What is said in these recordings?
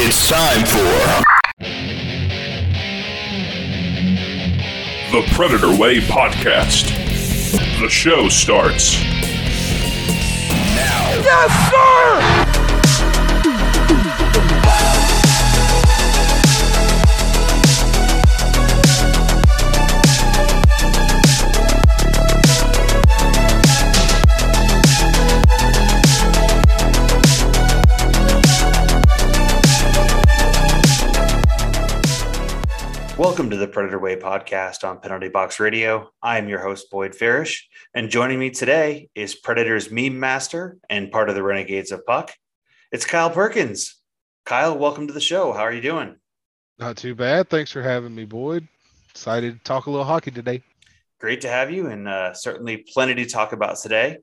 It's time for The Predator Way Podcast. The show starts now. Yes, sir! Welcome to the Predator Way podcast on Penalty Box Radio. I am your host, Boyd Farish, and joining me today is Predator's meme master and part of the Renegades of Puck. It's Kyle Perkins. Kyle, welcome to the show. How are you doing? Not too bad. Thanks for having me, Boyd. Excited to talk a little hockey today. Great to have you, and uh, certainly plenty to talk about today.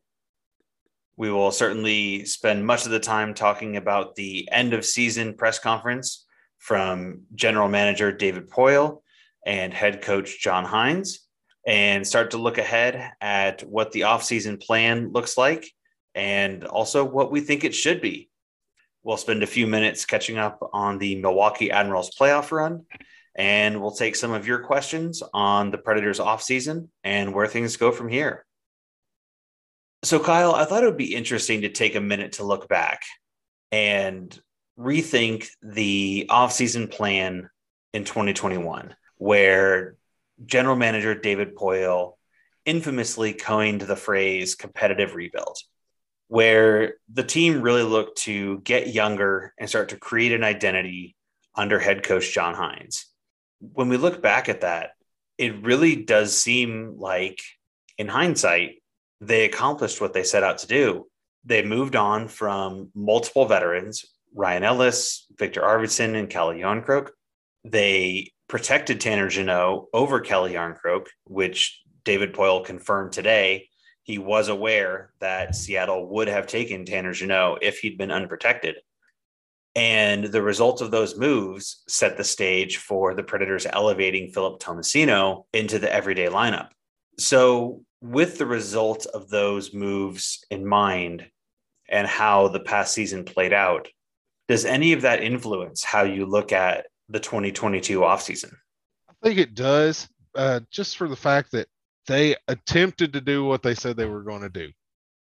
We will certainly spend much of the time talking about the end of season press conference from general manager David Poile and head coach John Hynes, and start to look ahead at what the offseason plan looks like and also what we think it should be. We'll spend a few minutes catching up on the Milwaukee Admirals playoff run, and we'll take some of your questions on the Predators offseason and where things go from here. So, Kyle, I thought it would be interesting to take a minute to look back and rethink the offseason plan in 2021, where general manager David Poile infamously coined the phrase competitive rebuild, where the team really looked to get younger and start to create an identity under head coach John Hynes. When we look back at that, it really does seem like, in hindsight, they accomplished what they set out to do. They moved on from multiple veterans Ryan Ellis, Viktor Arvidsson, and Calle Jarnkrok. They protected Tanner Jeannot over Calle Jarnkrok, which David Poile confirmed today. He was aware that Seattle would have taken Tanner Jeannot if he'd been unprotected. And the result of those moves set the stage for the Predators elevating Philip Tomasino into the everyday lineup. So, with the result of those moves in mind and how the past season played out, does any of that influence how you look at the 2022 offseason? I think it does, uh, just for the fact that they attempted to do what they said they were going to do.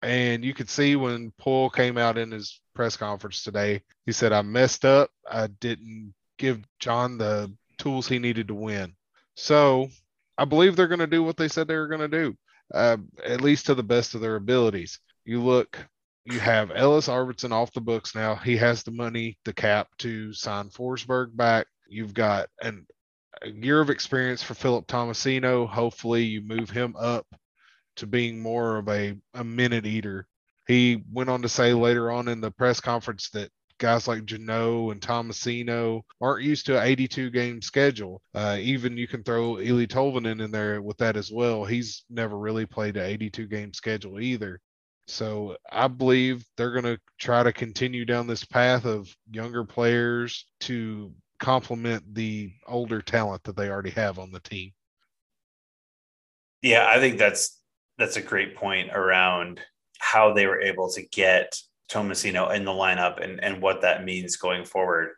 And you could see when Poile came out in his press conference today, he said, I messed up. I didn't give John the tools he needed to win. So I believe they're going to do what they said they were going to do, uh, at least to the best of their abilities. You look you have Ellis Arvidsson off the books now. He has the money, the cap to sign Forsberg back. You've got an, a year of experience for Philip Tomasino. Hopefully, you move him up to being more of a, a minute eater. He went on to say later on in the press conference that guys like Jeannot and Tomasino aren't used to an 82 game schedule. Uh, even you can throw Eeli Tolvanen in there with that as well. He's never really played an 82 game schedule either. So I believe they're going to try to continue down this path of younger players to complement the older talent that they already have on the team. Yeah, I think that's that's a great point around how they were able to get Tomasino in the lineup and, and what that means going forward.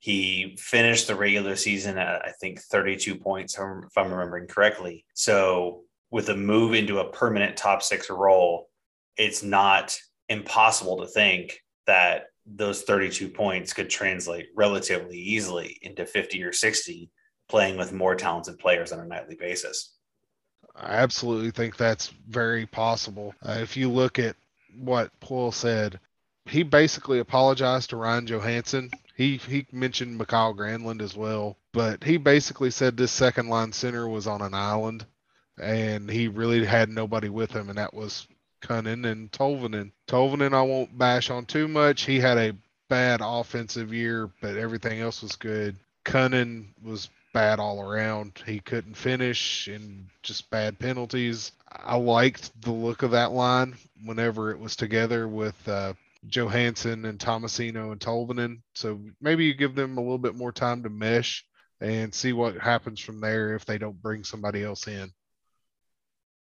He finished the regular season at I think 32 points, if I'm remembering correctly. So with a move into a permanent top six role, it's not impossible to think that those 32 points could translate relatively easily into 50 or 60 playing with more talented players on a nightly basis. I absolutely think that's very possible. Uh, if you look at what Poile said, he basically apologized to Ryan Johansen. He he mentioned Mikael Granlund as well, but he basically said this second line center was on an island and he really had nobody with him, and that was Kunin and Tolvanen. Tolvanen, I won't bash on too much. He had a bad offensive year, but everything else was good. Kunin was bad all around. He couldn't finish and just bad penalties. I liked the look of that line whenever it was together with uh, Johansen and Tomasino and Tolvanen. So maybe you give them a little bit more time to mesh and see what happens from there if they don't bring somebody else in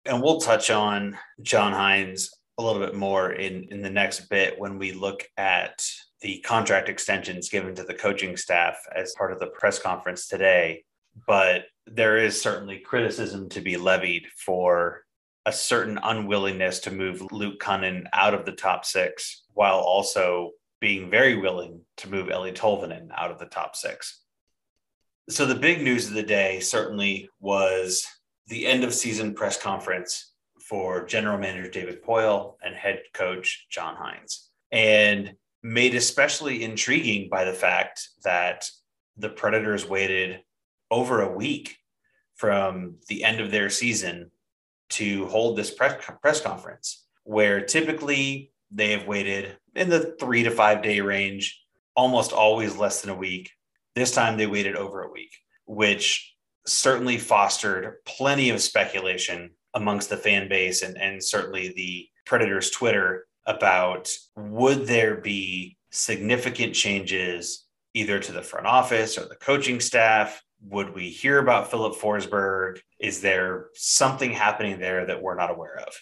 and we'll touch on John Hynes a little bit more in, in the next bit when we look at the contract extensions given to the coaching staff as part of the press conference today. But there is certainly criticism to be levied for a certain unwillingness to move Luke Kunin out of the top six while also being very willing to move Eeli Tolvanen out of the top six. So the big news of the day certainly was the end of season press conference for general manager David Poile and head coach John Hynes. And made especially intriguing by the fact that the Predators waited over a week from the end of their season to hold this press, press conference, where typically they have waited in the three to five day range, almost always less than a week. This time they waited over a week, which certainly fostered plenty of speculation amongst the fan base and, and certainly the Predators Twitter about would there be significant changes either to the front office or the coaching staff? Would we hear about Filip Forsberg? Is there something happening there that we're not aware of?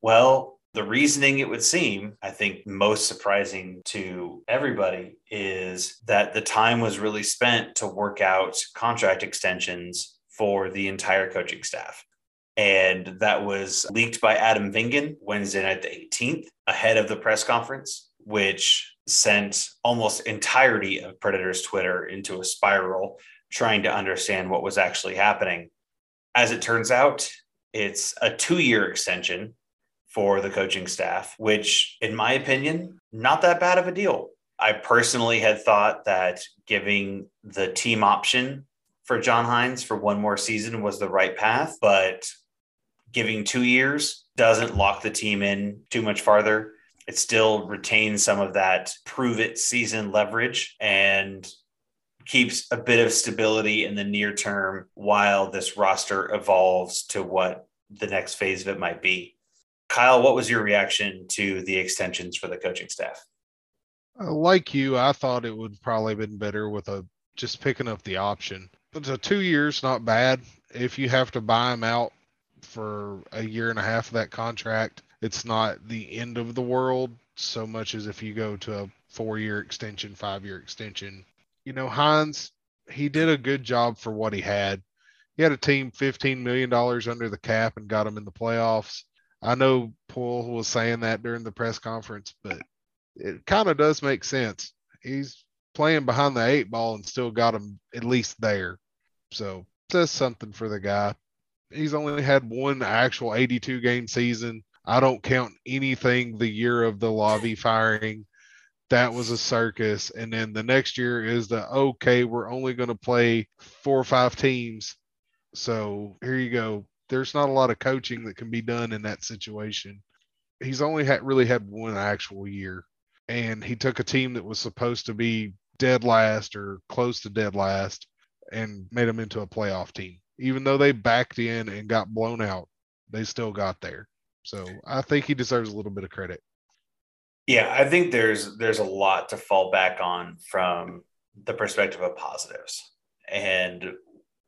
Well, the reasoning it would seem, I think most surprising to everybody, is that the time was really spent to work out contract extensions for the entire coaching staff. And that was leaked by Adam Vingan Wednesday night, the 18th, ahead of the press conference, which sent almost entirety of Predators Twitter into a spiral trying to understand what was actually happening. As it turns out, it's a two year extension for the coaching staff, which, in my opinion, not that bad of a deal. I personally had thought that giving the team option for John Hynes for one more season was the right path, but giving two years doesn't lock the team in too much farther. It still retains some of that prove it season leverage and keeps a bit of stability in the near term while this roster evolves to what the next phase of it might be. Kyle, what was your reaction to the extensions for the coaching staff? Uh, like you, I thought it would probably have been better with a just picking up the option. But the two years not bad. If you have to buy them out for a year and a half of that contract. It's not the end of the world so much as if you go to a four year extension, five year extension. You know, Hynes, he did a good job for what he had. He had a team $15 million under the cap and got him in the playoffs. I know Poile was saying that during the press conference, but it kind of does make sense. He's playing behind the eight ball and still got him at least there. So says something for the guy he's only had one actual 82 game season. I don't count anything the year of the lobby firing. That was a circus. And then the next year is the okay, we're only going to play four or five teams. So here you go. There's not a lot of coaching that can be done in that situation. He's only had really had one actual year. And he took a team that was supposed to be dead last or close to dead last and made them into a playoff team even though they backed in and got blown out, they still got there. So I think he deserves a little bit of credit. Yeah, I think there's there's a lot to fall back on from the perspective of positives. And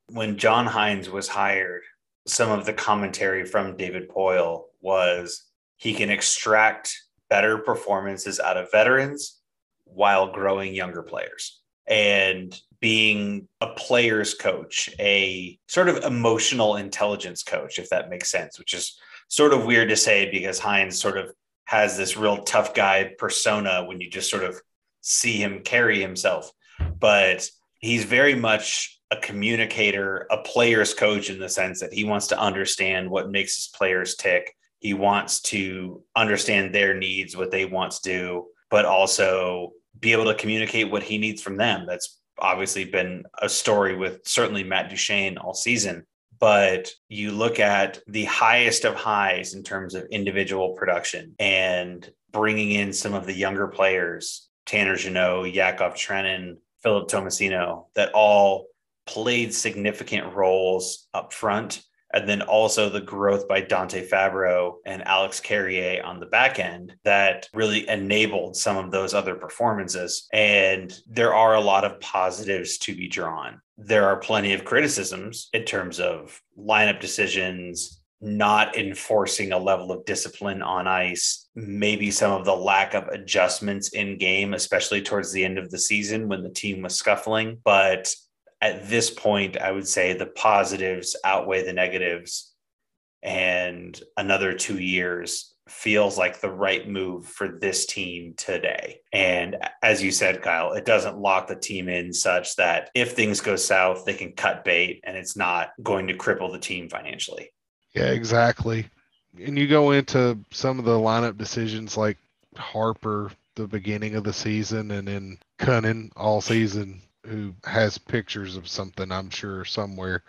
when John Hynes was hired, some of the commentary from David Poile was he can extract better performances out of veterans while growing younger players. And being a player's coach, a sort of emotional intelligence coach, if that makes sense, which is sort of weird to say because Hynes sort of has this real tough guy persona when you just sort of see him carry himself. But he's very much a communicator, a player's coach in the sense that he wants to understand what makes his players tick. He wants to understand their needs, what they want to do, but also be able to communicate what he needs from them. That's obviously been a story with certainly Matt Duchene all season. But you look at the highest of highs in terms of individual production and bringing in some of the younger players, Tanner Jeannot, Yakov Trenin, Philip Tomasino, that all played significant roles up front and then also the growth by Dante Fabbro and Alex Carrier on the back end that really enabled some of those other performances. And there are a lot of positives to be drawn. There are plenty of criticisms in terms of lineup decisions, not enforcing a level of discipline on ice, maybe some of the lack of adjustments in game, especially towards the end of the season when the team was scuffling. But at this point, I would say the positives outweigh the negatives. And another two years feels like the right move for this team today. And as you said, Kyle, it doesn't lock the team in such that if things go south, they can cut bait and it's not going to cripple the team financially. Yeah, exactly. And you go into some of the lineup decisions like Harper, the beginning of the season, and then Kunin all season, who has pictures of something, I'm sure, somewhere.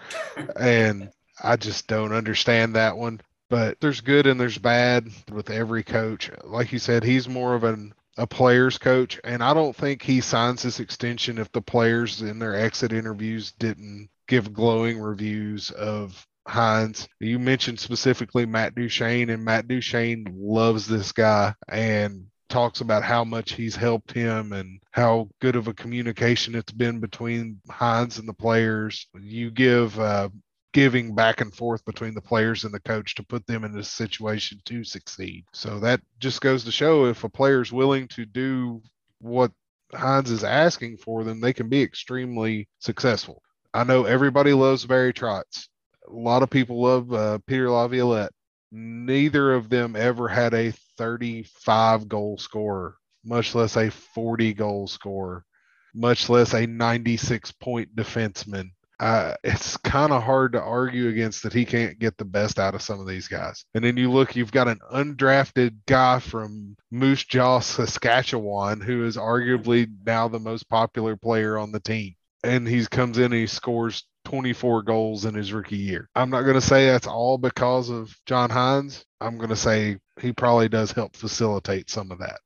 and I just don't understand that one. But there's good and there's bad with every coach. Like you said, he's more of an a player's coach, and I don't think he signs this extension if the players in their exit interviews didn't give glowing reviews of Hynes. You mentioned specifically Matt Duchene, and Matt Duchene loves this guy and talks about how much he's helped him and how good of a communication it's been between Hynes and the players. You give uh, giving back and forth between the players and the coach to put them in a situation to succeed. So that just goes to show if a player is willing to do what Hynes is asking for then they can be extremely successful. I know everybody loves Barry Trotz. A lot of people love uh, Peter Laviolette. Neither of them ever had a 35 goal scorer, much less a 40 goal scorer, much less a 96 point defenseman. Uh, it's kind of hard to argue against that he can't get the best out of some of these guys. And then you look, you've got an undrafted guy from Moose Jaw, Saskatchewan, who is arguably now the most popular player on the team. And he comes in and he scores 24 goals in his rookie year. I'm not going to say that's all because of John Hynes. I'm going to say he probably does help facilitate some of that.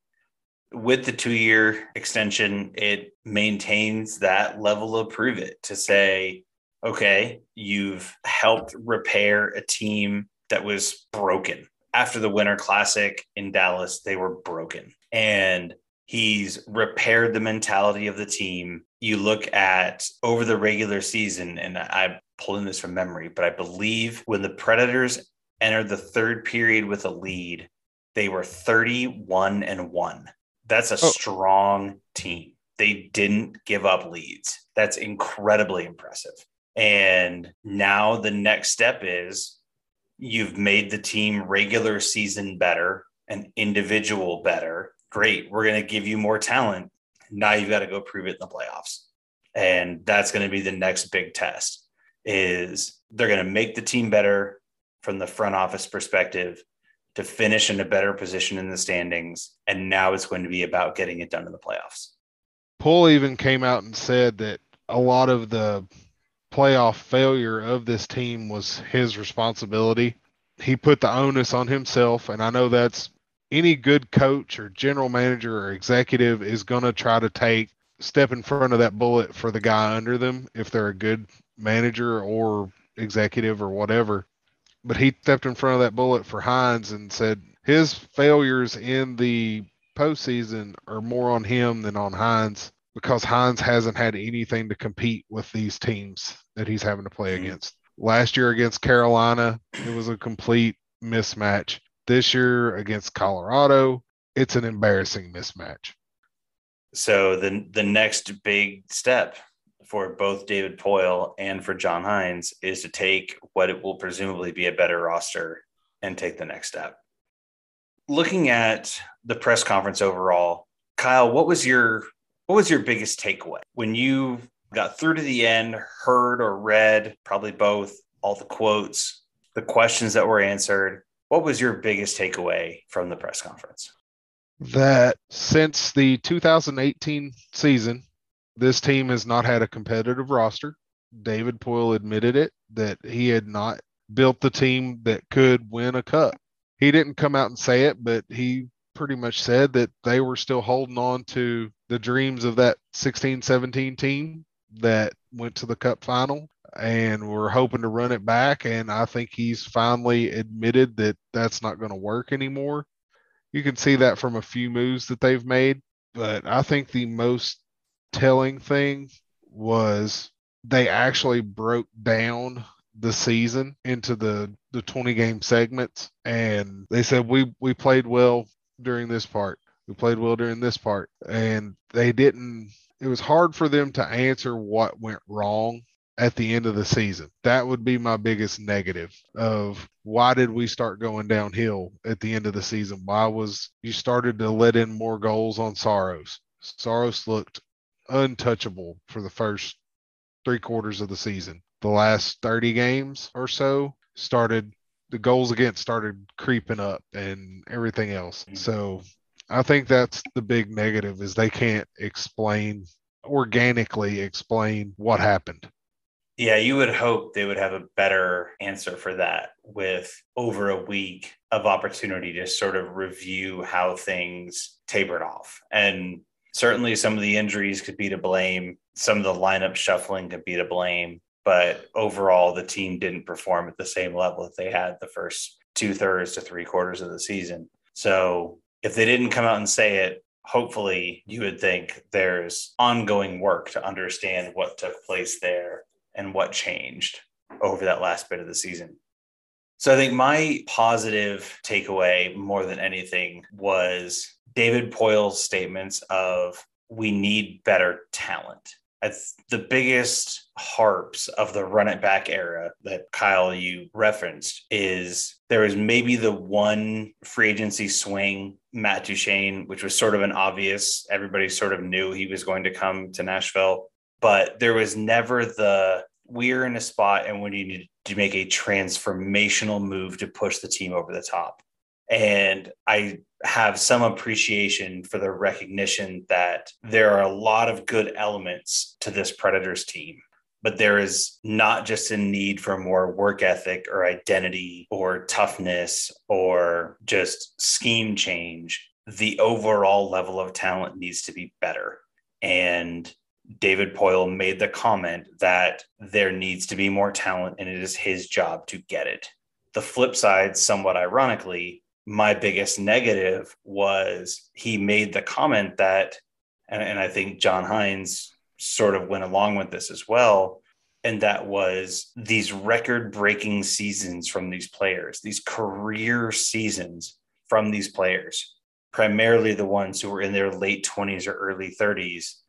With the two year extension, it maintains that level of prove it to say, okay, you've helped repair a team that was broken. After the Winter Classic in Dallas, they were broken. And he's repaired the mentality of the team you look at over the regular season, and I'm pulling this from memory, but I believe when the Predators entered the third period with a lead, they were 31 and 1. That's a oh. strong team. They didn't give up leads. That's incredibly impressive. And now the next step is you've made the team regular season better and individual better. Great. We're going to give you more talent. Now you've got to go prove it in the playoffs. And that's going to be the next big test is they're going to make the team better from the front office perspective to finish in a better position in the standings. And now it's going to be about getting it done in the playoffs. Poile even came out and said that a lot of the playoff failure of this team was his responsibility. He put the onus on himself. And I know that's any good coach or general manager or executive is going to try to take step in front of that bullet for the guy under them if they're a good manager or executive or whatever. But he stepped in front of that bullet for Hynes and said his failures in the postseason are more on him than on Hynes because Hynes hasn't had anything to compete with these teams that he's having to play mm-hmm. against. Last year against Carolina, it was a complete mismatch. This year against Colorado, it's an embarrassing mismatch. So the the next big step for both David Poile and for John Hynes is to take what it will presumably be a better roster and take the next step. Looking at the press conference overall, Kyle, what was your what was your biggest takeaway when you got through to the end, heard or read, probably both, all the quotes, the questions that were answered? What was your biggest takeaway from the press conference? That since the 2018 season, this team has not had a competitive roster. David Poile admitted it that he had not built the team that could win a cup. He didn't come out and say it, but he pretty much said that they were still holding on to the dreams of that 16 17 team that went to the cup final and we're hoping to run it back. And I think he's finally admitted that that's not going to work anymore. You can see that from a few moves that they've made. But I think the most telling thing was they actually broke down the season into the the 20 game segments and they said we we played well during this part we played well during this part and they didn't it was hard for them to answer what went wrong at the end of the season that would be my biggest negative of why did we start going downhill at the end of the season why was you started to let in more goals on Saros Saros looked untouchable for the first three quarters of the season the last 30 games or so started the goals against started creeping up and everything else. So I think that's the big negative is they can't explain organically explain what happened. Yeah, you would hope they would have a better answer for that with over a week of opportunity to sort of review how things tapered off. And certainly some of the injuries could be to blame, some of the lineup shuffling could be to blame but overall the team didn't perform at the same level that they had the first two thirds to three quarters of the season. So if they didn't come out and say it, hopefully you would think there's ongoing work to understand what took place there and what changed over that last bit of the season. So I think my positive takeaway more than anything was David Poile's statements of we need better talent the biggest harps of the run it back era that Kyle you referenced is there was maybe the one free agency swing Matt Duchene, which was sort of an obvious. Everybody sort of knew he was going to come to Nashville, but there was never the we're in a spot and we need to make a transformational move to push the team over the top. And I have some appreciation for the recognition that there are a lot of good elements to this Predators team. But there is not just a need for more work ethic or identity or toughness or just scheme change. The overall level of talent needs to be better. And David Poile made the comment that there needs to be more talent and it is his job to get it. The flip side, somewhat ironically, my biggest negative was he made the comment that, and, and I think John Hynes sort of went along with this as well. And that was these record breaking seasons from these players, these career seasons from these players, primarily the ones who were in their late 20s or early 30s,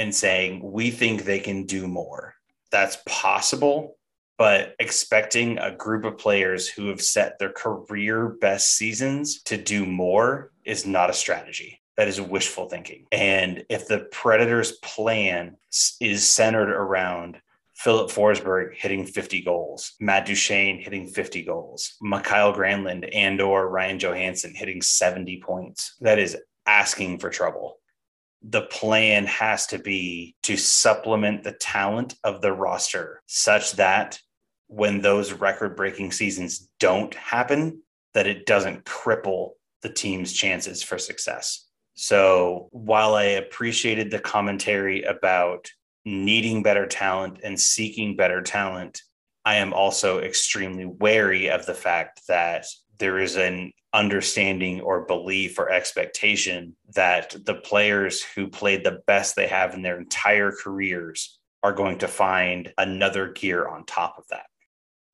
and saying, We think they can do more. That's possible, but expecting a group of players who have set their career best seasons to do more is not a strategy. That is wishful thinking. And if the Predators' plan is centered around Filip Forsberg hitting 50 goals, Matt Duchene hitting 50 goals, Mikael Granlund and or Ryan Johansen hitting 70 points, that is asking for trouble the plan has to be to supplement the talent of the roster such that when those record breaking seasons don't happen, that it doesn't cripple the team's chances for success. So while I appreciated the commentary about needing better talent and seeking better talent, I am also extremely wary of the fact that there is an understanding or belief or expectation that the players who played the best they have in their entire careers are going to find another gear on top of that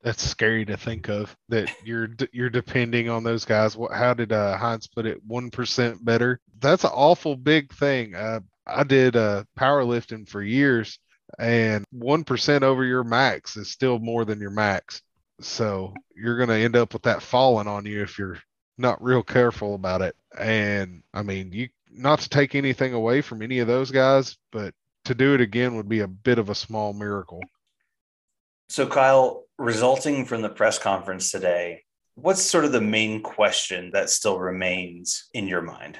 that's scary to think of that you're you're depending on those guys. What how did uh, Hynes put it? One percent better. That's an awful big thing. Uh, I did uh, powerlifting for years, and one percent over your max is still more than your max. So you're going to end up with that falling on you if you're not real careful about it. And I mean, you not to take anything away from any of those guys, but to do it again would be a bit of a small miracle. So, Kyle, resulting from the press conference today, what's sort of the main question that still remains in your mind?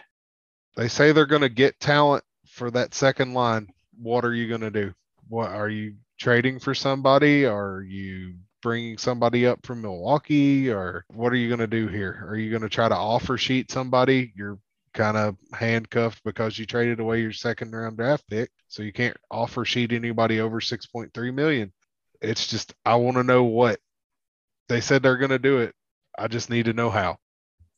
They say they're going to get talent for that second line. What are you going to do? What are you trading for somebody? Are you bringing somebody up from Milwaukee or what are you going to do here? Are you going to try to offer sheet somebody? You're kind of handcuffed because you traded away your second round draft pick. So you can't offer sheet anybody over 6.3 million it's just I want to know what they said they're going to do it. I just need to know how.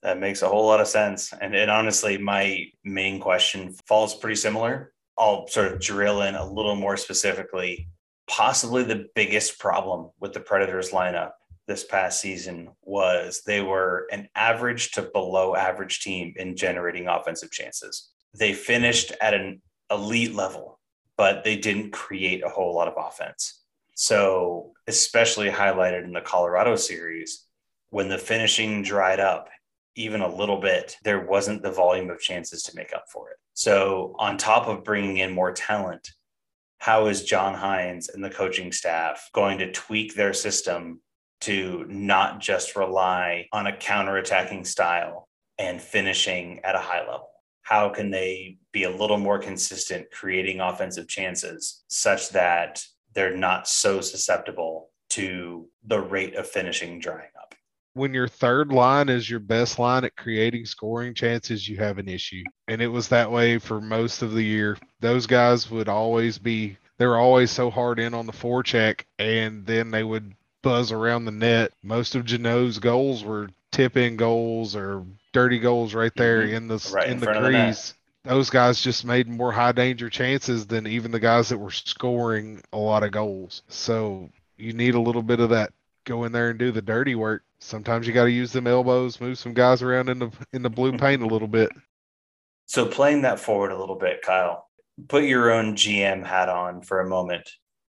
That makes a whole lot of sense. And, and honestly, my main question falls pretty similar. I'll sort of drill in a little more specifically. Possibly the biggest problem with the Predators lineup this past season was they were an average to below average team in generating offensive chances. They finished at an elite level, but they didn't create a whole lot of offense. So, especially highlighted in the Colorado series, when the finishing dried up even a little bit, there wasn't the volume of chances to make up for it. So, on top of bringing in more talent, how is John Hynes and the coaching staff going to tweak their system to not just rely on a counterattacking style and finishing at a high level? How can they be a little more consistent creating offensive chances such that they're not so susceptible to the rate of finishing drying? When your third line is your best line at creating scoring chances, you have an issue. And it was that way for most of the year. Those guys would always be, they were always so hard in on the forecheck, and then they would buzz around the net. Most of Jeannot's goals were tip in goals or dirty goals right there mm-hmm. in the right in, in the crease. The Those guys just made more high danger chances than even the guys that were scoring a lot of goals. So you need a little bit of that go in there and do the dirty work sometimes you got to use them elbows, move some guys around in the in the blue paint a little bit. So playing that forward a little bit, Kyle, put your own GM hat on for a moment.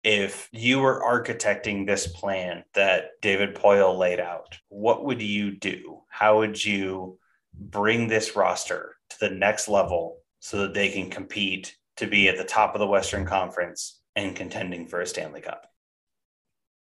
If you were architecting this plan that David Poile laid out, what would you do? How would you bring this roster to the next level so that they can compete to be at the top of the Western Conference and contending for a Stanley Cup?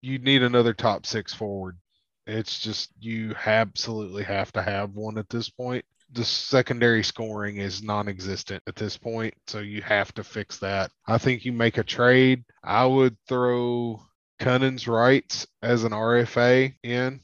You need another top six forward. It's just you absolutely have to have one at this point. The secondary scoring is non existent at this point. So you have to fix that. I think you make a trade. I would throw Kunin's rights as an RFA in,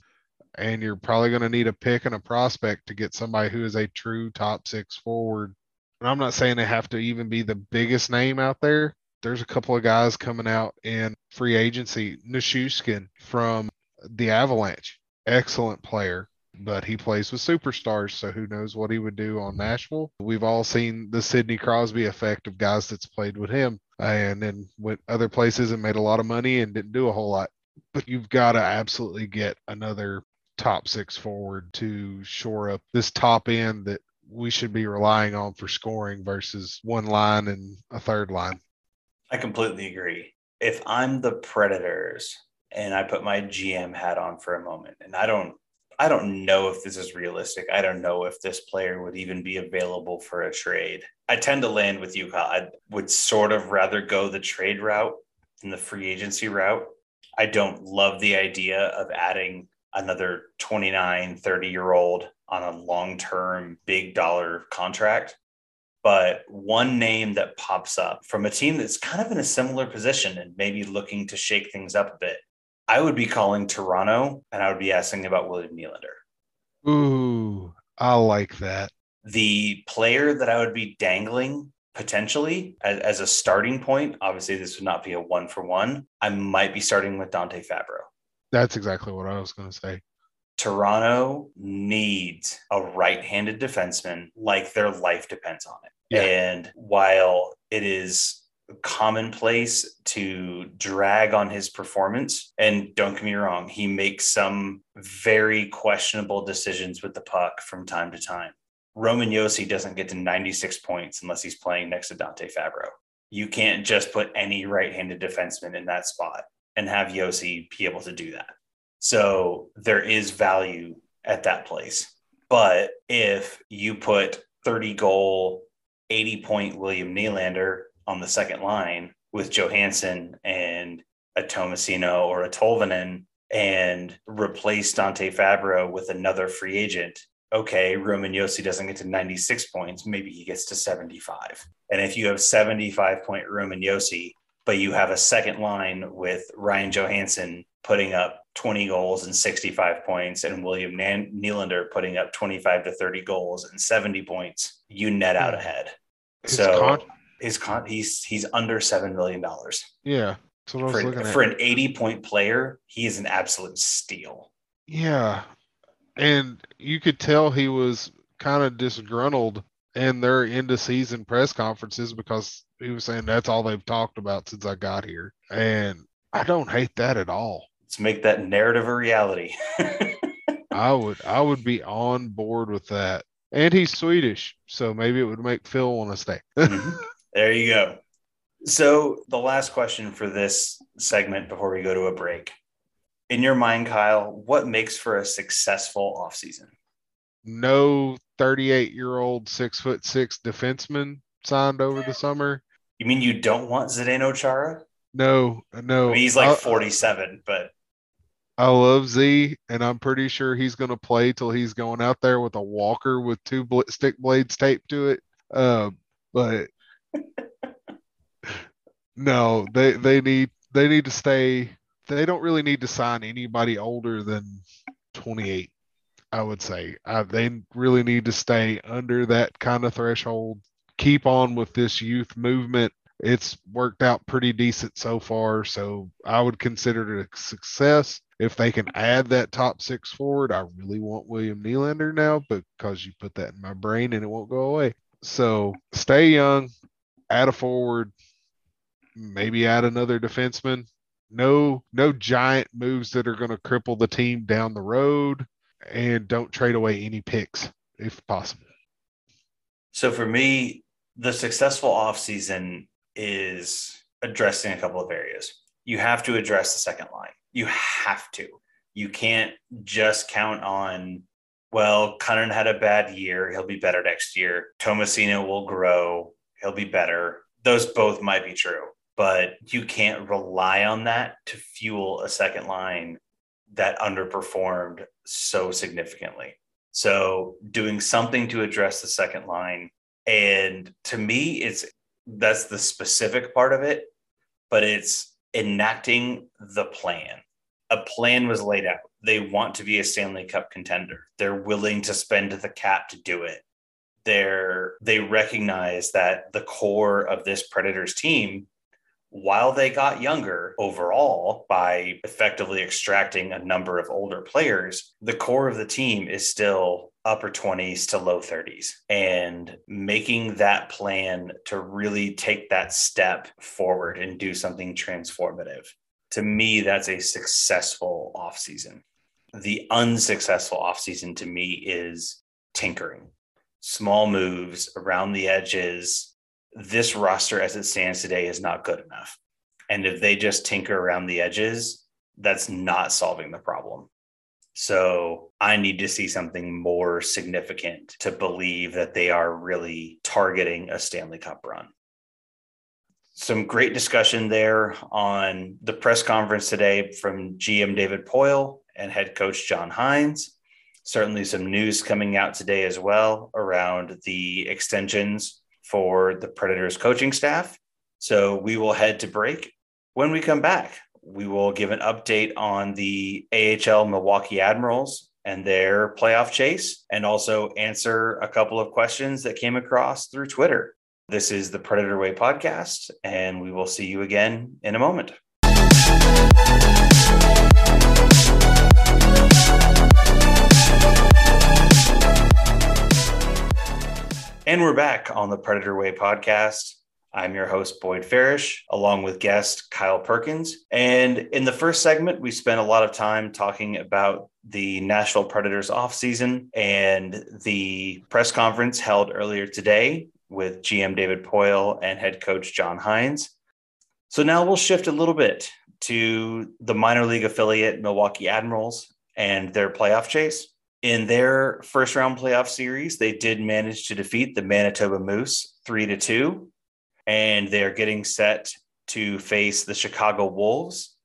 and you're probably going to need a pick and a prospect to get somebody who is a true top six forward. And I'm not saying they have to even be the biggest name out there. There's a couple of guys coming out in free agency. Nichushkin from the Avalanche. Excellent player, but he plays with superstars, so who knows what he would do on Nashville. We've all seen the Sidney Crosby effect of guys that's played with him and then went other places and made a lot of money and didn't do a whole lot. But you've got to absolutely get another top six forward to shore up this top end that we should be relying on for scoring versus one line and a third line. I completely agree. If I'm the Predators, and I put my GM hat on for a moment. And I don't I don't know if this is realistic. I don't know if this player would even be available for a trade. I tend to land with you, Kyle. I would sort of rather go the trade route than the free agency route. I don't love the idea of adding another 29, 30 year old on a long term, big dollar contract. But one name that pops up from a team that's kind of in a similar position and maybe looking to shake things up a bit I would be calling Toronto and I would be asking about William Nylander. Ooh, I like that. The player that I would be dangling potentially as, as, a starting point, obviously this would not be a one for one. I might be starting with Dante Fabbro. That's exactly what I was going to say. Toronto needs a right handed defenseman like their life depends on it. Yeah. And while it is commonplace to drag on his performance. And don't get me wrong, he makes some very questionable decisions with the puck from time to time. Roman Josi doesn't get to 96 points unless he's playing next to Dante Fabbro. You can't just put any right handed defenseman in that spot and have Josi be able to do that. So there is value at that place. But if you put 30 goal, 80 point William Nylander on the second line with Johansen and a Tomasino or a Tolvanen and replace Dante Fabbro with another free agent, okay, Roman Josi doesn't get to 96 points. Maybe he gets to 75. And if you have 75 point Roman Josi, but you have a second line with Ryan Johansen putting up 20 goals and 65 points and William Nylander putting up 25 to 30 goals and 70 points, you net out hmm. ahead. His so con- his con he's he's under seven million dollars. Yeah. So for, for an 80 point player, he is an absolute steal. Yeah. And you could tell he was kind of disgruntled in their end of season press conferences because he was saying that's all they've talked about since I got here. And I don't hate that at all. Let's make that narrative a reality. I would I would be on board with that. And he's Swedish, so maybe it would make Phil want to stay. Mhm. There you go. So, the last question for this segment before we go to a break. In your mind, Kyle, what makes for a successful offseason? no 38 year old six foot six defenseman signed over the summer. You mean you don't want Zdeno Chara? No, no. I mean, he's like I- 47, but I love Z, and I'm pretty sure he's going to play till he's going out there with a walker with two bl- stick blades taped to it. Uh, but no, they they need they need to stay. They don't really need to sign anybody older than 28. I would say uh, they really need to stay under that kind of threshold. Keep on with this youth movement. It's worked out pretty decent so far, so I would consider it a success if they can add that top six forward, I really want William Nylander now because you put that in my brain and it won't go away. So stay young, add a forward, maybe add another defenseman. No, no giant moves that are going to cripple the team down the road, and don't trade away any picks if possible. So for me, the successful offseason is addressing a couple of areas. You have to address the second line. You have to. You can't just count on, well, Kunin had a bad year. He'll be better next year. Tomasino will grow. He'll be better. Those both might be true, but you can't rely on that to fuel a second line that underperformed so significantly. So doing something to address the second line. And to me, it's that's the specific part of it, but it's enacting the plan. A plan was laid out. They want to be a Stanley Cup contender. They're willing to spend the cap to do it. They're they recognize that the core of this Predators team while they got younger overall by effectively extracting a number of older players, the core of the team is still upper 20s to low 30s. And making that plan to really take that step forward and do something transformative. To me, that's a successful offseason. The unsuccessful offseason to me is tinkering, small moves around the edges, this roster as it stands today is not good enough. And if they just tinker around the edges, that's not solving the problem. So I need to see something more significant to believe that they are really targeting a Stanley Cup run. Some great discussion there on the press conference today from GM David Poile and head coach John Hynes. Certainly, some news coming out today as well around the extensions for the Predators coaching staff. So we will head to break. When we come back, we will give an update on the AHL Milwaukee Admirals and their playoff chase, and also answer a couple of questions that came across through Twitter. This is the Predator Way podcast, and we will see you again in a moment. And we're back on the Predator Way podcast. I'm your host, Boyd Farish, along with guest Kyle Perkins. And in the first segment, we spent a lot of time talking about the Nashville Predators offseason and the press conference held earlier today with GM David Poile and head coach John Hynes. So now we'll shift a little bit to the minor league affiliate Milwaukee Admirals and their playoff chase. In their first round playoff series, they did manage to defeat the Manitoba Moose three to two, and they're getting set to face the Chicago Wolves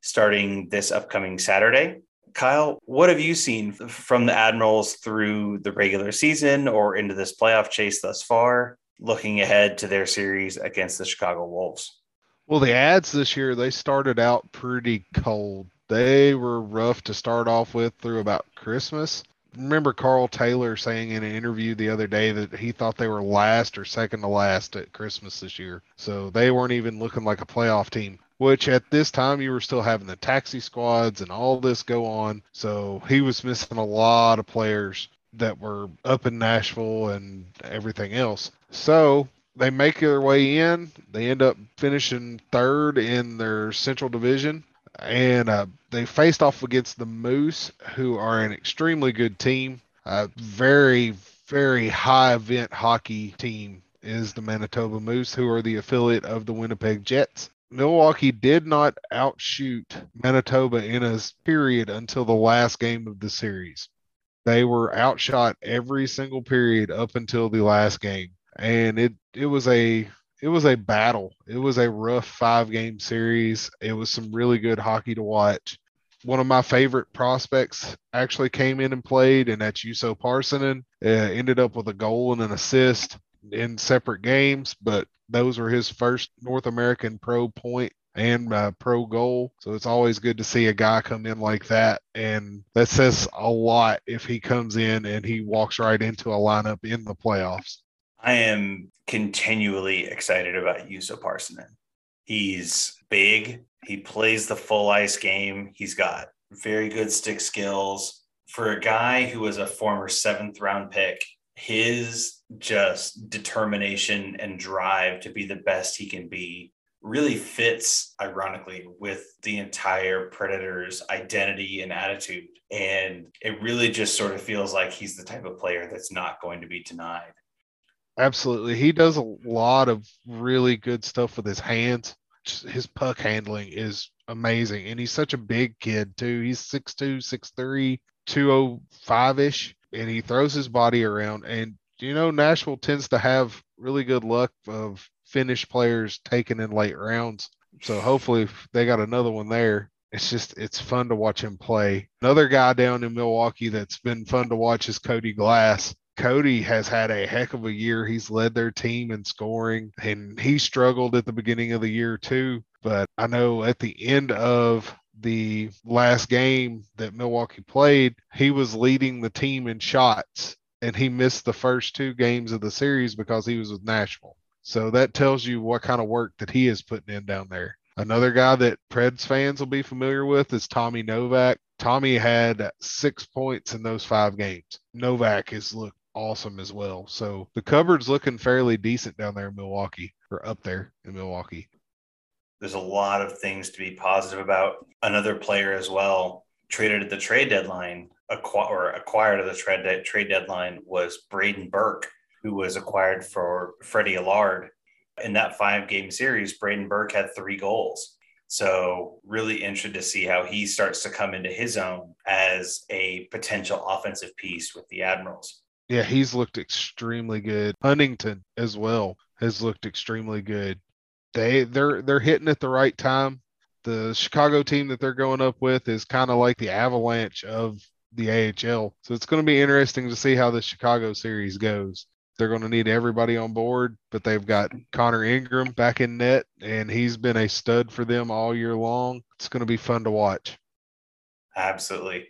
starting this upcoming Saturday. Kyle, what have you seen from the Admirals through the regular season or into this playoff chase thus far, looking ahead to their series against the Chicago Wolves? Well, the ads this year, they started out pretty cold. They were rough to start off with through about Christmas. Remember Karl Taylor saying in an interview the other day that he thought they were last or second to last at Christmas this year. So they weren't even looking like a playoff team, which at this time you were still having the taxi squads and all this go on. So he was missing a lot of players that were up in Nashville and everything else. So they make their way in. They end up finishing third in their Central Division, and uh, they faced off against the Moose, who are an extremely good team. A very, very high event hockey team is the Manitoba Moose, who are the affiliate of the Winnipeg Jets. Milwaukee did not outshoot Manitoba in a period until the last game of the series. They were outshot every single period up until the last game. And it it was a it was a battle. It was a rough five game series. It was some really good hockey to watch. One of my favorite prospects actually came in and played, and that's Juuso Parssinen. Uh, ended up with a goal and an assist in separate games, but those were his first North American pro point and uh, pro goal. So it's always good to see a guy come in like that. And that says a lot if he comes in and he walks right into a lineup in the playoffs. I am continually excited about Juuso Parssinen. He's big. He plays the full ice game. He's got very good stick skills. For a guy who was a former seventh round pick, his just determination and drive to be the best he can be really fits ironically with the entire predator's identity and attitude and it really just sort of feels like he's the type of player that's not going to be denied absolutely he does a lot of really good stuff with his hands his puck handling is amazing and he's such a big kid too he's 6'2 6'3 205ish and he throws his body around and you know Nashville tends to have really good luck of finished players taken in late rounds. So hopefully they got another one there. It's just it's fun to watch him play. Another guy down in Milwaukee that's been fun to watch is Cody Glass. Cody has had a heck of a year. He's led their team in scoring and he struggled at the beginning of the year too. But I know at the end of the last game that Milwaukee played, he was leading the team in shots and he missed the first two games of the series because he was with Nashville. So that tells you what kind of work that he is putting in down there. Another guy that Preds fans will be familiar with is Tommy Novak. Tommy had six points in those five games. Novak has looked awesome as well. So the cupboard's looking fairly decent down there in Milwaukee or up there in Milwaukee. There's a lot of things to be positive about. Another player as well traded at the trade deadline or acquired at the trade, de- trade deadline was Brayden Burke, who was acquired for Freddie Allard. In that five game series, Brayden Burke had three goals. So, really interested to see how he starts to come into his own as a potential offensive piece with the Admirals. Yeah, he's looked extremely good. Huntington as well has looked extremely good. They they're they're hitting at the right time. The Chicago team that they're going up with is kind of like the avalanche of the AHL. So it's going to be interesting to see how the Chicago series goes. They're going to need everybody on board, but they've got Connor Ingram back in net, and he's been a stud for them all year long. It's going to be fun to watch. Absolutely.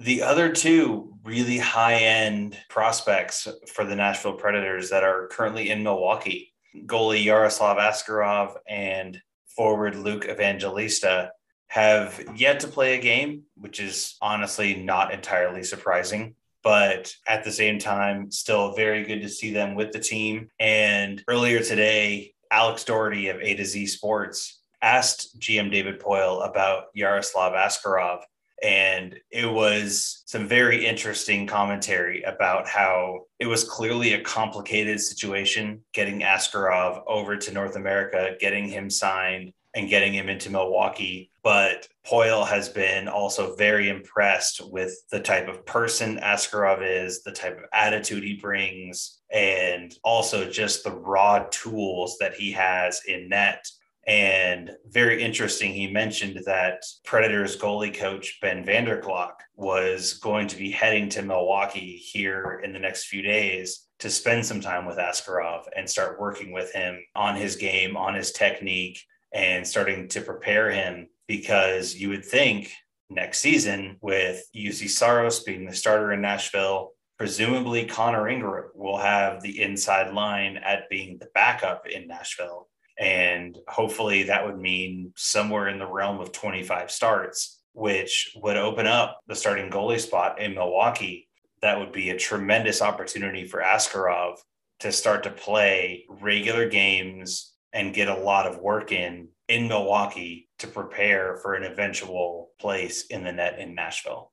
The other two really high end prospects for the Nashville Predators that are currently in Milwaukee goalie Yaroslav Askarov and forward Luke Evangelista have yet to play a game, which is honestly not entirely surprising. But at the same time, still very good to see them with the team. And earlier today, Alex Doherty of A to Z Sports asked GM David Poile about Yaroslav Askarov. And it was some very interesting commentary about how it was clearly a complicated situation getting Askarov over to North America, getting him signed, and getting him into Milwaukee. But Poile has been also very impressed with the type of person Askarov is, the type of attitude he brings, and also just the raw tools that he has in net. And very interesting, he mentioned that Predators goalie coach Ben Vanderklok was going to be heading to Milwaukee here in the next few days to spend some time with Askarov and start working with him on his game, on his technique, and starting to prepare him because you would think next season with Juuse Saros being the starter in Nashville, presumably Connor Ingram will have the inside line at being the backup in Nashville. And hopefully that would mean somewhere in the realm of 25 starts, which would open up the starting goalie spot in Milwaukee. That would be a tremendous opportunity for Askarov to start to play regular games and get a lot of work in in Milwaukee to prepare for an eventual place in the net in Nashville.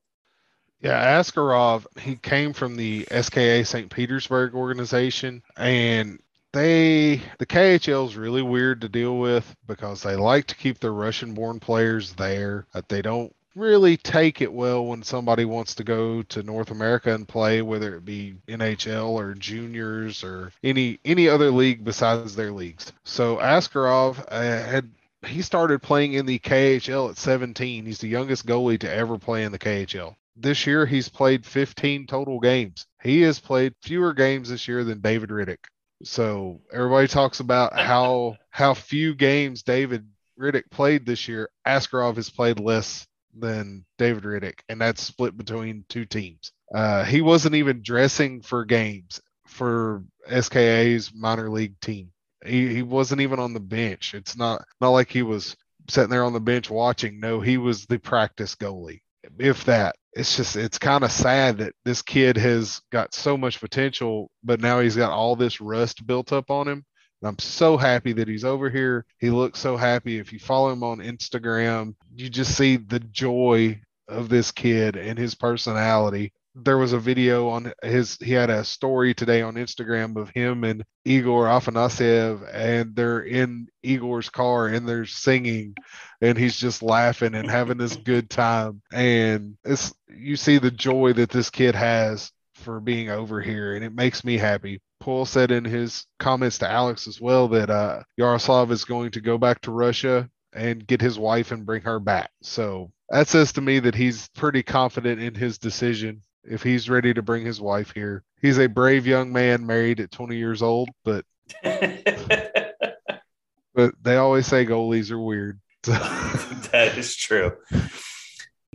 Yeah, Askarov, he came from the SKA St. Petersburg organization and they the KHL is really weird to deal with because they like to keep their Russian born players there. They don't really take it well when somebody wants to go to North America and play, whether it be NHL or juniors or any any other league besides their leagues. So Askarov uh, had he started playing in the KHL at 17. He's the youngest goalie to ever play in the KHL. This year he's played 15 total games. He has played fewer games this year than David Rittich. So everybody talks about how how few games David Rittich played this year. Askarov has played less than David Rittich, and that's split between two teams. Uh, he wasn't even dressing for games for SKA's minor league team. He, he wasn't even on the bench. It's not not like he was sitting there on the bench watching. No, he was the practice goalie, if that. It's just it's kind of sad that this kid has got so much potential, but now he's got all this rust built up on him and I'm so happy that he's over here. He looks so happy. If you follow him on Instagram, you just see the joy of this kid and his personality. There was a video on his, he had a story today on Instagram of him and Igor Afanasyev, and they're in Igor's car and they're singing, and he's just laughing and having this good time. And it's, you see the joy that this kid has for being over here, and it makes me happy. Poile said in his comments to Alex as well that uh, Yaroslav is going to go back to Russia and get his wife and bring her back. So that says to me that he's pretty confident in his decision if he's ready to bring his wife here. He's a brave young man married at 20 years old, but but they always say goalies are weird. that is true.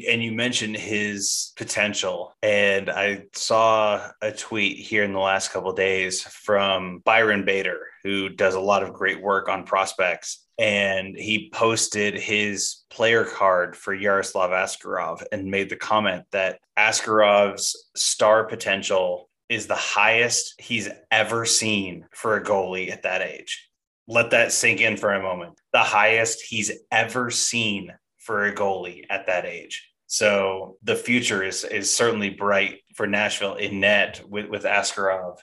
And you mentioned his potential. And I saw a tweet here in the last couple days from Byron Bader, who does a lot of great work on prospects. And he posted his player card for Yaroslav Askarov and made the comment that Askarov's star potential is the highest he's ever seen for a goalie at that age. Let that sink in for a moment. The highest he's ever seen for a goalie at that age. So the future is is certainly bright for Nashville in net with, with Askarov.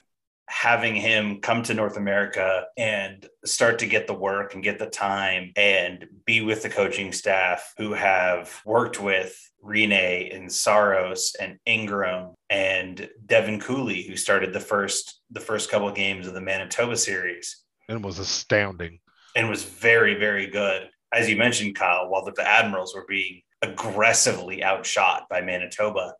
Having him come to North America and start to get the work and get the time and be with the coaching staff who have worked with Rinne and Saros and Ingram and Devin Cooley, who started the first the first couple of games of the Manitoba series. And was astounding. And was very, very good. As you mentioned, Kyle, while the Admirals were being aggressively outshot by Manitoba.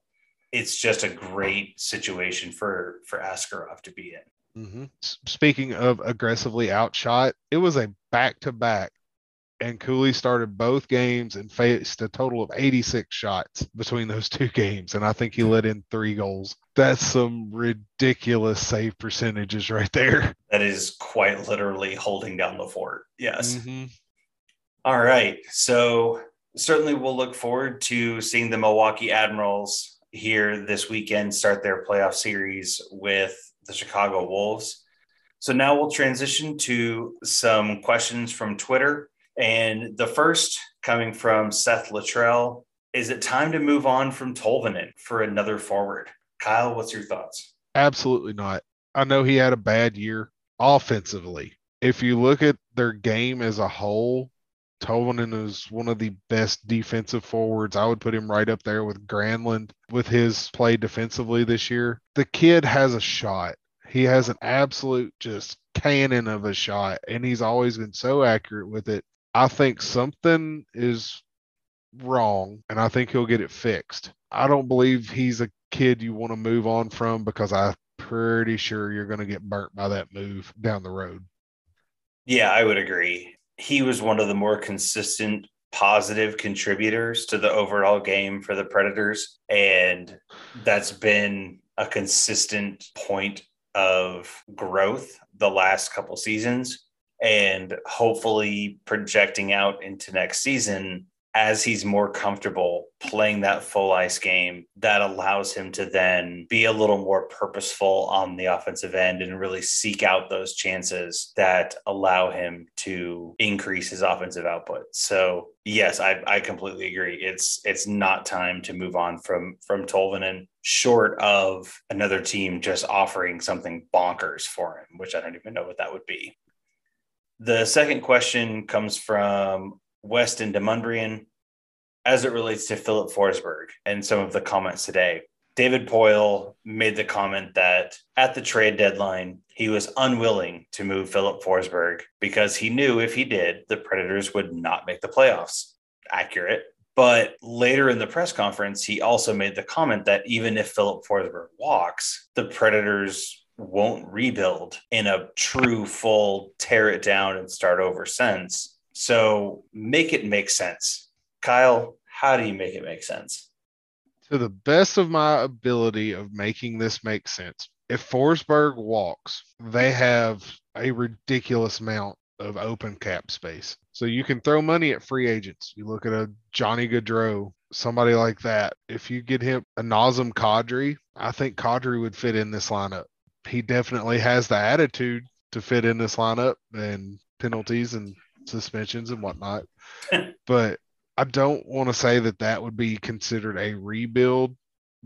It's just a great situation for for Askarov to be in. Mm-hmm. Speaking of aggressively outshot, it was a back to back, and Cooley started both games and faced a total of 86 shots between those two games, and I think he let in three goals. That's some ridiculous save percentages right there. That is quite literally holding down the fort. Yes. Mm-hmm. All right, so certainly we'll look forward to seeing the Milwaukee Admirals here this weekend start their playoff series with the Chicago Wolves. So now we'll transition to some questions from Twitter. And the first coming from Seth Luttrell is it time to move on from Tolvanen for another forward? Kyle, what's your thoughts? Absolutely not. I know he had a bad year offensively. If you look at their game as a whole, Tolvanen is one of the best defensive forwards. I would put him right up there with Granlund with his play defensively this year. The kid has a shot. He has an absolute just cannon of a shot, and he's always been so accurate with it. I think something is wrong, and I think he'll get it fixed. I don't believe he's a kid you want to move on from because I'm pretty sure you're going to get burnt by that move down the road. Yeah, I would agree he was one of the more consistent positive contributors to the overall game for the Predators. And that's been a consistent point of growth the last couple seasons. And hopefully, projecting out into next season, as he's more comfortable playing that full ice game, that allows him to then be a little more purposeful on the offensive end and really seek out those chances that allow him to increase his offensive output. So yes, I, I completely agree. It's it's not time to move on from from Tolvanen, short of another team just offering something bonkers for him, which I don't even know what that would be. The second question comes from Weston DeMundrian as it relates to Filip Forsberg and some of the comments today. David Poile made the comment that at the trade deadline, he was unwilling to move Filip Forsberg because he knew if he did, the Predators would not make the playoffs. Accurate. But later in the press conference, he also made the comment that even if Filip Forsberg walks, the Predators won't rebuild in a true, full tear it down and start over sense so make it make sense. Kyle, how do you make it make sense? To the best of my ability of making this make sense, if Forsberg walks, they have a ridiculous amount of open cap space. So you can throw money at free agents. You look at a Johnny Gaudreau, somebody like that. If you get him a Nazem Kadri, I think Kadri would fit in this lineup. He definitely has the attitude to fit in this lineup and penalties and suspensions and whatnot. but I don't want to say that that would be considered a rebuild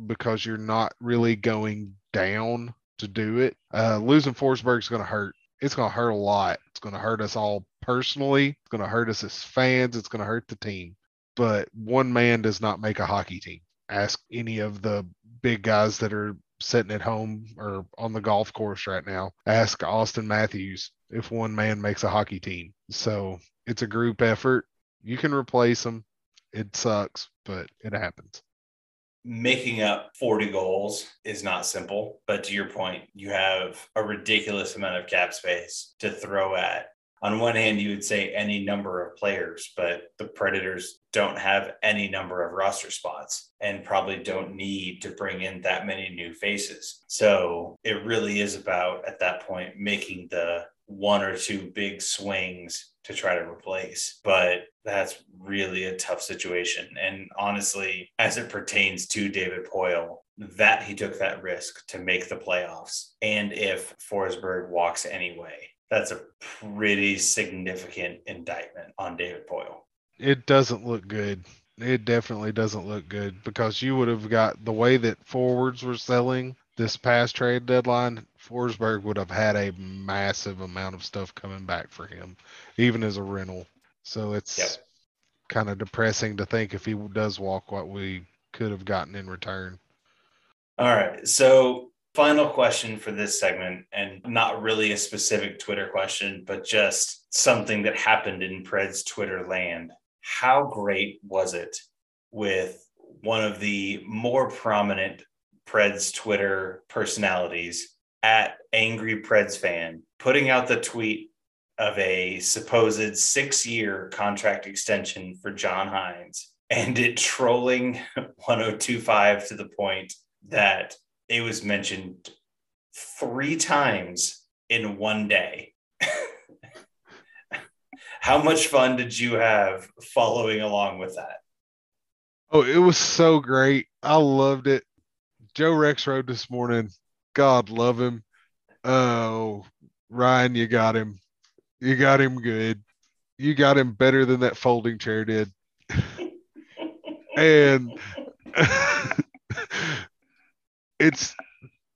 because you're not really going down to do it. Uh, losing Forsberg is going to hurt. It's going to hurt a lot. It's going to hurt us all personally. It's going to hurt us as fans. It's going to hurt the team. But one man does not make a hockey team. Ask any of the big guys that are sitting at home or on the golf course right now. Ask Auston Matthews if one man makes a hockey team. So it's a group effort. You can replace them. It sucks, but it happens. Making up 40 goals is not simple, but to your point, you have a ridiculous amount of cap space to throw at on one hand, you would say any number of players, but the Predators don't have any number of roster spots and probably don't need to bring in that many new faces. So it really is about, at that point, making the one or two big swings to try to replace. But that's really a tough situation. And honestly, as it pertains to David Poile, that he took that risk to make the playoffs. And if Forsberg walks anyway, that's a pretty significant indictment on David Poile. It doesn't look good. It definitely doesn't look good because you would have got the way that forwards were selling this past trade deadline. Forsberg would have had a massive amount of stuff coming back for him, even as a rental. So it's yep. kind of depressing to think if he does walk, what we could have gotten in return. All right. So Final question for this segment, and not really a specific Twitter question, but just something that happened in Pred's Twitter land. How great was it with one of the more prominent Preds Twitter personalities at Angry Preds Fan putting out the tweet of a supposed six year contract extension for John Hynes and it trolling 1025 to the point that it was mentioned three times in one day. How much fun did you have following along with that? Oh, it was so great. I loved it. Joe Rexrode this morning. God love him. Oh, Ryan, you got him. You got him good. You got him better than that folding chair did. and it's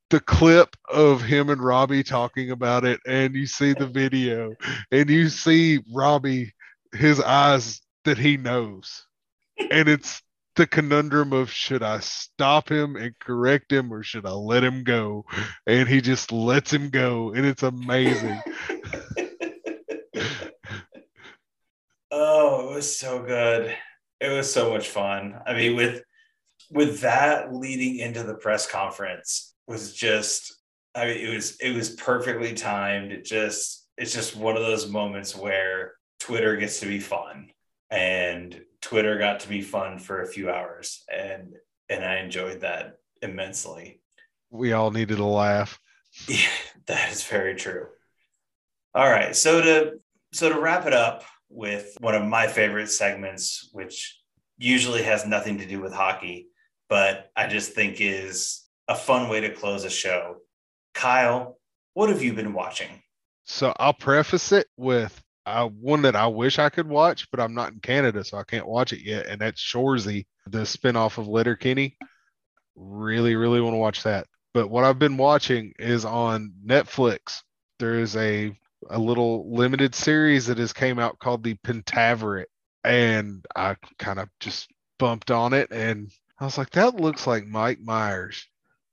the clip of him and Robbie talking about it, and you see the video, and you see Robbie, his eyes that he knows. And it's the conundrum of should I stop him and correct him or should I let him go? And he just lets him go, and it's amazing. oh, it was so good. It was so much fun. I mean, with with that leading into the press conference was just I mean it was it was perfectly timed. It just it's just one of those moments where Twitter gets to be fun and Twitter got to be fun for a few hours and and I enjoyed that immensely. We all needed a laugh. Yeah, that is very true. All right, so to so to wrap it up, with one of my favorite segments, which usually has nothing to do with hockey, but I just think is a fun way to close a show. Kyle, what have you been watching? So I'll preface it with uh, one that I wish I could watch, but I'm not in Canada, so I can't watch it yet. And that's Shoresy, the spinoff of Letterkenny. Really, really want to watch that. But what I've been watching is on Netflix. There is a a little limited series that has came out called the Pentaverate, and I kind of just bumped on it, and I was like, that looks like Mike Myers.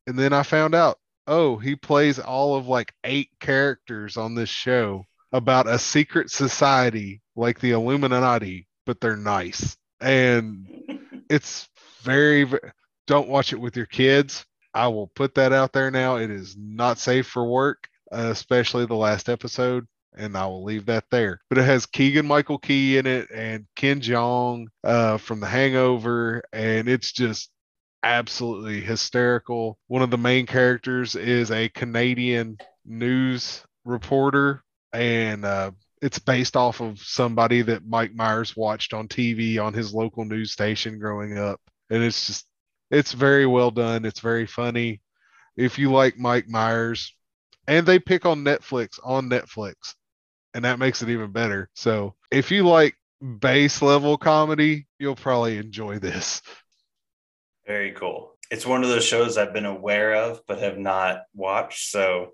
And then I found out, oh, he plays all of like eight characters on this show about a secret society like the Illuminati, but they're nice. And it's very, very don't watch it with your kids. I will put that out there now. It is not safe for work, uh, especially the last episode, and I will leave that there. But it has Keegan Michael Key in it and Ken Jeong uh, from The Hangover, and it's just absolutely hysterical. One of the main characters is a Canadian news reporter, and uh, it's based off of somebody that Mike Myers watched on TV on his local news station growing up. And it's just it's very well done. It's very funny. If you like Mike Myers, and they pick on Netflix on Netflix, and that makes it even better. So if you like base level comedy, you'll probably enjoy this. Very cool. It's one of those shows I've been aware of but have not watched. So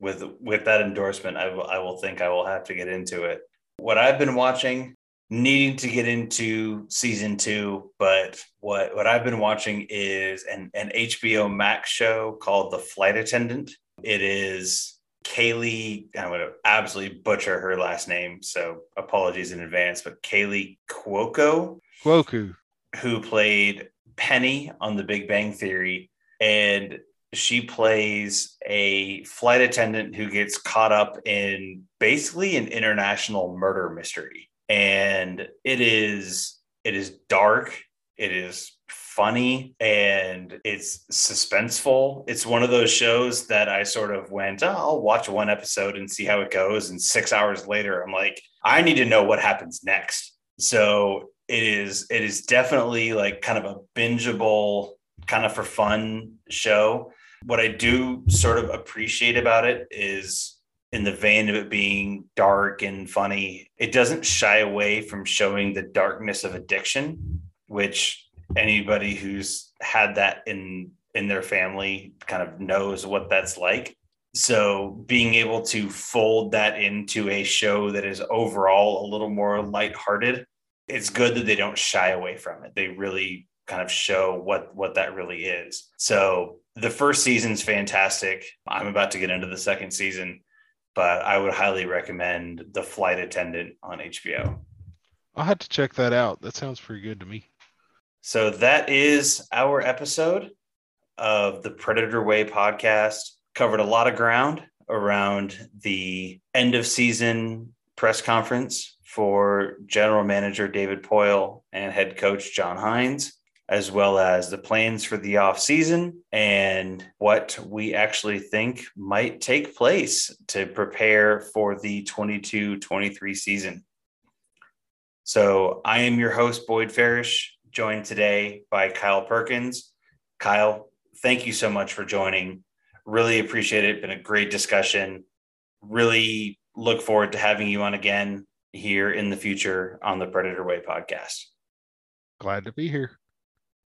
with with that endorsement, I will I will think I will have to get into it. What I've been watching needing to get into season two, but what what I've been watching is an, an HBO Max show called The Flight Attendant. It is Kaley, I'm going to absolutely butcher her last name, so apologies in advance, but Kaley Cuoco. Cuoco. Who played Penny on The Big Bang Theory. And she plays a flight attendant who gets caught up in basically an international murder mystery and it is it is dark it is funny and it's suspenseful. It's one of those shows that i sort of went oh, i'll watch one episode and see how it goes. And six hours later i'm like i need to know what happens next. So it is it is definitely like kind of a bingeable kind of for fun show. What i do sort of appreciate about it is in the vein of it being dark and funny, it doesn't shy away from showing the darkness of addiction, which anybody who's had that in in their family kind of knows what that's like. So being able to fold that into a show that is overall a little more lighthearted, it's good that they don't shy away from it. They really kind of show what what that really is. So the first season's fantastic. I'm about to get into the second season but I would highly recommend The Flight Attendant on HBO. I'll have to check that out. That sounds pretty good to me. So that is our episode of the Predator Way podcast. Covered a lot of ground around the end of season press conference for general manager David Poile and head coach John Hynes as well as the plans for the off season and what we actually think might take place to prepare for the 22-23 season. So I am your host Boyd Farish, joined today by Kyle Perkins. Kyle, thank you so much for joining. Really appreciate it. Been a great discussion. Really look forward to having you on again here in the future on the Predator Way podcast. Glad to be here.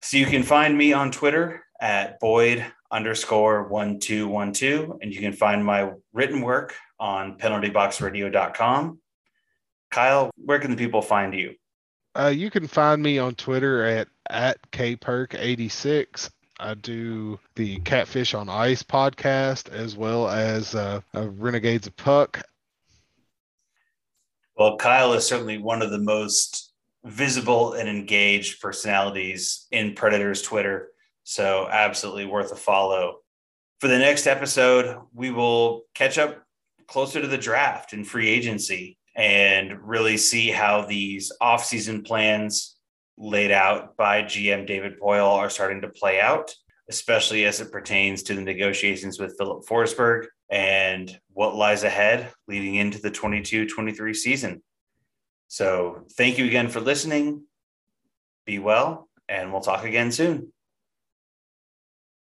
So you can find me on Twitter at Boyd underscore one two one two, and you can find my written work on penaltyboxradio.com. Kyle, where can the people find you? Uh, you can find me on Twitter at at kperk86. I do the Catfish on Ice podcast as well as uh, Renegades of Puck. Well, Kyle is certainly one of the most visible and engaged personalities in Predator's Twitter. So, absolutely worth a follow. For the next episode, we will catch up closer to the draft and free agency and really see how these offseason plans laid out by GM David Poile are starting to play out, especially as it pertains to the negotiations with Filip Forsberg and what lies ahead leading into the 22 23 season. So thank you again for listening. Be well, and we'll talk again soon.